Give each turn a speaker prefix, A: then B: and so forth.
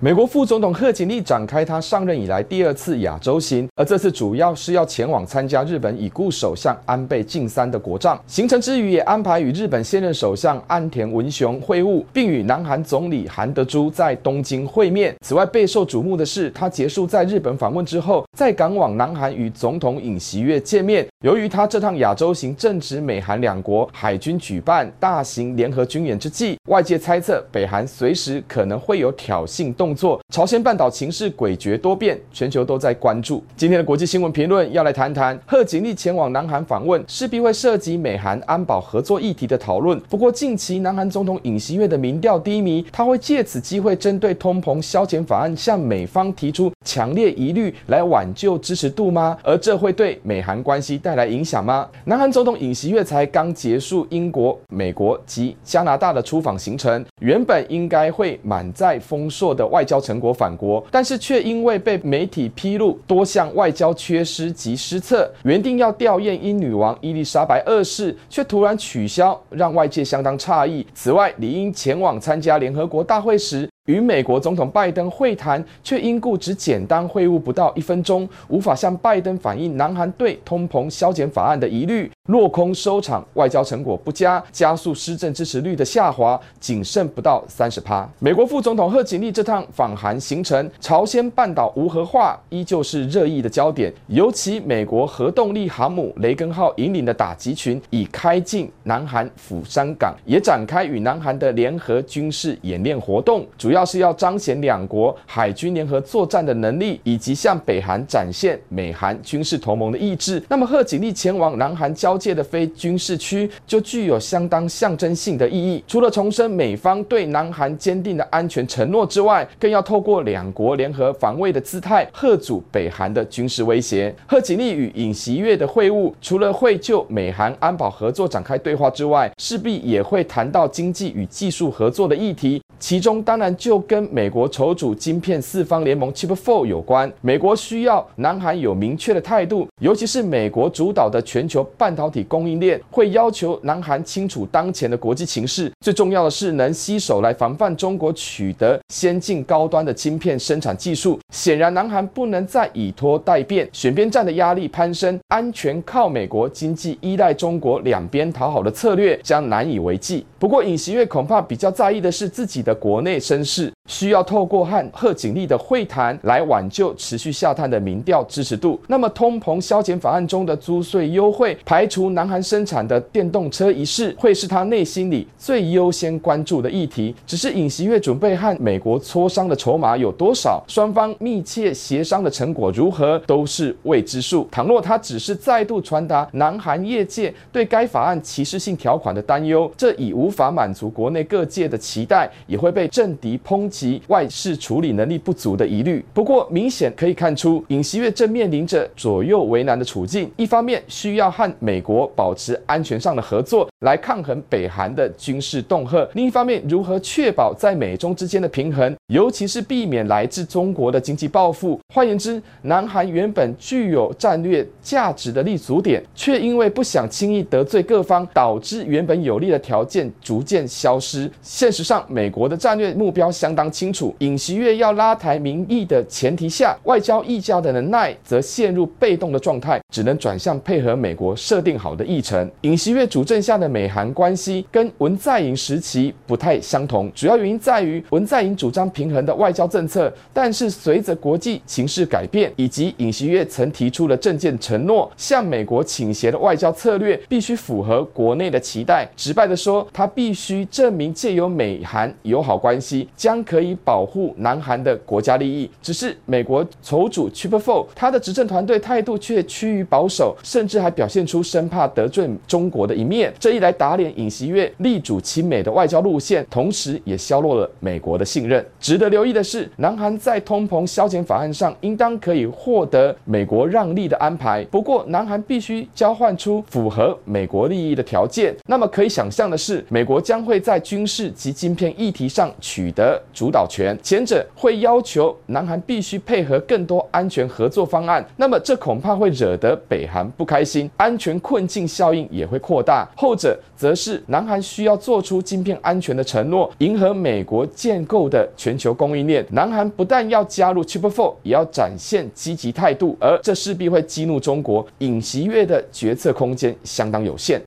A: 美国副总统贺锦丽展开他上任以来第二次亚洲行，而这次主要是要前往参加日本已故首相安倍晋三的国葬。行程之余，也安排与日本现任首相岸田文雄会晤，并与南韩总理韩德洙在东京会面。此外，备受瞩目的是，他结束在日本访问之后，再赶往南韩与总统尹锡悦见面。由于他这趟亚洲行正值美韩两国海军举办大型联合军演之际，外界猜测北韩随时可能会有挑衅动动作。朝鲜半岛情势诡谲多变，全球都在关注。今天的国际新闻评论要来谈谈贺锦丽前往南韩访问，势必会涉及美韩安保合作议题的讨论。不过，近期南韩总统尹锡悦的民调低迷，他会借此机会针对通膨削减法案向美方提出强烈疑虑，来挽救支持度吗？而这会对美韩关系带来影响吗？南韩总统尹锡悦才刚结束英国、美国及加拿大的出访行程，原本应该会满载丰硕的外交成果返国，但是却因为被媒体披露多项外交缺失及失策，原定要吊唁英女王伊丽莎白二世，却突然取消，让外界相当诧异。此外，理应前往参加联合国大会时，与美国总统拜登会谈，却因故只简单会晤不到一分钟，无法向拜登反映南韩对通膨削减法案的疑虑，落空收场，外交成果不佳，加速施政支持率的下滑，仅剩不到三十趴。美国副总统贺锦丽这趟访韩行程，朝鲜半岛无核化依旧是热议的焦点，尤其美国核动力航母雷根号引领的打击群已开进南韩釜山港，也展开与南韩的联合军事演练活动，主要。是要彰显两国海军联合作战的能力，以及向北韩展现美韩军事同盟的意志，那么贺锦丽前往南韩交界的非军事区，就具有相当象征性的意义。除了重申美方对南韩坚定的安全承诺之外，更要透过两国联合防卫的姿态，贺阻北韩的军事威胁。贺锦丽与尹锡悦的会晤，除了会就美韩安保合作展开对话之外，势必也会谈到经济与技术合作的议题。其中当然就跟美国筹组晶片四方联盟 Chip Four 有关，美国需要南韩有明确的态度，尤其是美国主导的全球半导体供应链会要求南韩清楚当前的国际情势，最重要的是能携手来防范中国取得先进高端的晶片生产技术。显然，南韩不能再以拖待变，选边站的压力攀升，安全靠美国，经济依赖中国，两边讨好的策略将难以为继。不过，尹锡悦恐怕比较在意的是自己的国内声势。需要透过和贺锦丽的会谈来挽救持续下探的民调支持度。那么，通膨削减法案中的租税优惠，排除南韩生产的电动车一事，会是他内心里最优先关注的议题。只是尹锡悦准备和美国磋商的筹码有多少，双方密切协商的成果如何，都是未知数。倘若他只是再度传达南韩业界对该法案歧视性条款的担忧，这已无法满足国内各界的期待，也会被政敌抨击。及外事处理能力不足的疑虑。不过，明显可以看出，尹锡悦正面临着左右为难的处境。一方面，需要和美国保持安全上的合作，来抗衡北韩的军事恫吓；另一方面，如何确保在美中之间的平衡，尤其是避免来自中国的经济报复。换言之，南韩原本具有战略价值的立足点，却因为不想轻易得罪各方，导致原本有利的条件逐渐消失。现实上，美国的战略目标相当清楚，尹锡悦要拉抬民意的前提下，外交议价的能耐则陷入被动的状态，只能转向配合美国设定好的议程。尹锡悦主政下的美韩关系跟文在寅时期不太相同，主要原因在于文在寅主张平衡的外交政策，但是随着国际情势改变，以及尹锡悦曾提出的政见承诺，向美国倾斜的外交策略必须符合国内的期待。直白的说，他必须证明借由美韩友好关系将可。以保护南韩的国家利益，只是美国筹组 Chip Four，他的执政团队态度却趋于保守，甚至还表现出生怕得罪中国的一面。这来打脸尹锡悦力主亲美的外交路线，同时也削弱了美国的信任。值得留意的是，南韩在通膨削减法案上应当可以获得美国让利的安排，不过南韩必须交换出符合美国利益的条件。那么可以想象的是，美国将会在军事及晶片议题上取得主导权，前者会要求南韩必须配合更多安全合作方案，那么这恐怕会惹得北韩不开心，安全困境效应也会扩大。后者则是南韩需要做出晶片安全的承诺，迎合美国建构的全球供应链。南韩不但要加入 Chip Four，也要展现积极态度，而这势必会激怒中国。尹锡悦的决策空间相当有限。